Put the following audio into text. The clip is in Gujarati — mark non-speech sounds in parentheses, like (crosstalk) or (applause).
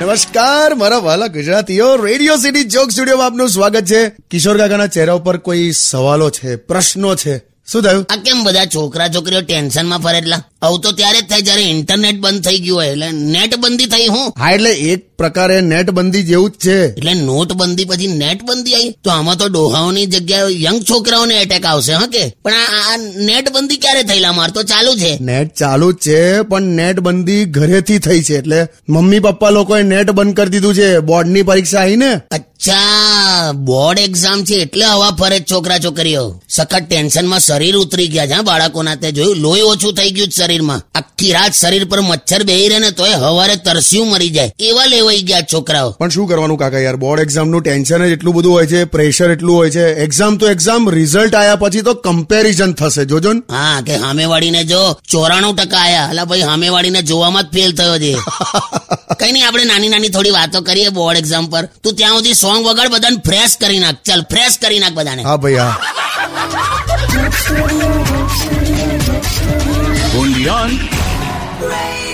નમસ્કાર મારા વાલા ગુજરાતીઓ. રેડિયો સિટી જોક સ્ટુડિયોમાં આપનું સ્વાગત છે. કિશોર કાકાના ચહેરા ઉપર કોઈ સવાલો છે પ્રશ્નો છે? શું થયું? આ કેમ બધા છોકરા છોકરીઓ ટેન્શનમાં ફરે એટલા? આવું તો ત્યારે જ થાય જયારે ઇન્ટરનેટ બંધ થઈ ગયું હોય. એટલે નેટ બંધી થઈ હું. હા એટલે એક પ્રકારે નેટ બંધી જેવું જ છે. એટલે નોટબંધી પછી નેટ બંધી આવી. તો આમાં તો ડોહાઓની જગ્યાએ યંગ છોકરાઓને એટેક આવશે હા કે? પણ આ- નેટ બંધી ક્યારે થયેલા? માર તો ચાલુ છે. નેટ ચાલુ જ છે પણ નેટ બંધી ઘરેથી થઈ છે. એટલે મમ્મી પપ્પા લોકોએ નેટ બંધ કરી દીધું છે. બોર્ડની પરીક્ષા આવી ને અચ્છા બોર્ડ એક્ઝામ છે એટલે હવા ફરે છોકરા છોકરીઓ સખત ટેન્શનમાં શરીર ઉતરી ગયા છે બાળકોના. તે જોયું લોહી ઓછું થઈ ગયું છે શરીરમાં. આખી રાત શરીર પર મચ્છર બેહી રહે ને તોય હવારે તરસ્યું મરી જાય. એવા લેવાઈ ગયા છોકરાઓ. પણ શું કરવાનું કાકા યાર? બોર્ડ એક્ઝામનું ટેન્શન જ એટલું બધું હોય છે પ્રેશર એટલું હોય છે. એક્ઝામ તો એક્ઝામ રિઝલ્ટ આયા પછી તો કમ્પેરિઝન થશે. જોજો ને. હા કે સામેવાળીને જો ચોરાણું ટકા આયા. એટલે ભાઈ સામેવાળીને જોવામાં જ ફેલ થયો છે. (laughs) કઈ નહીં આપણે નાની નાની થોડી વાતો કરીએ બોર્ડ એક્ઝામ પર. તું ત્યાં સુધી સોંગ વગર બધાને ફ્રેશ કરી નાખ. ચાલ ફ્રેશ કરી નાખ બધાને. હા ભાઈ હા. rain.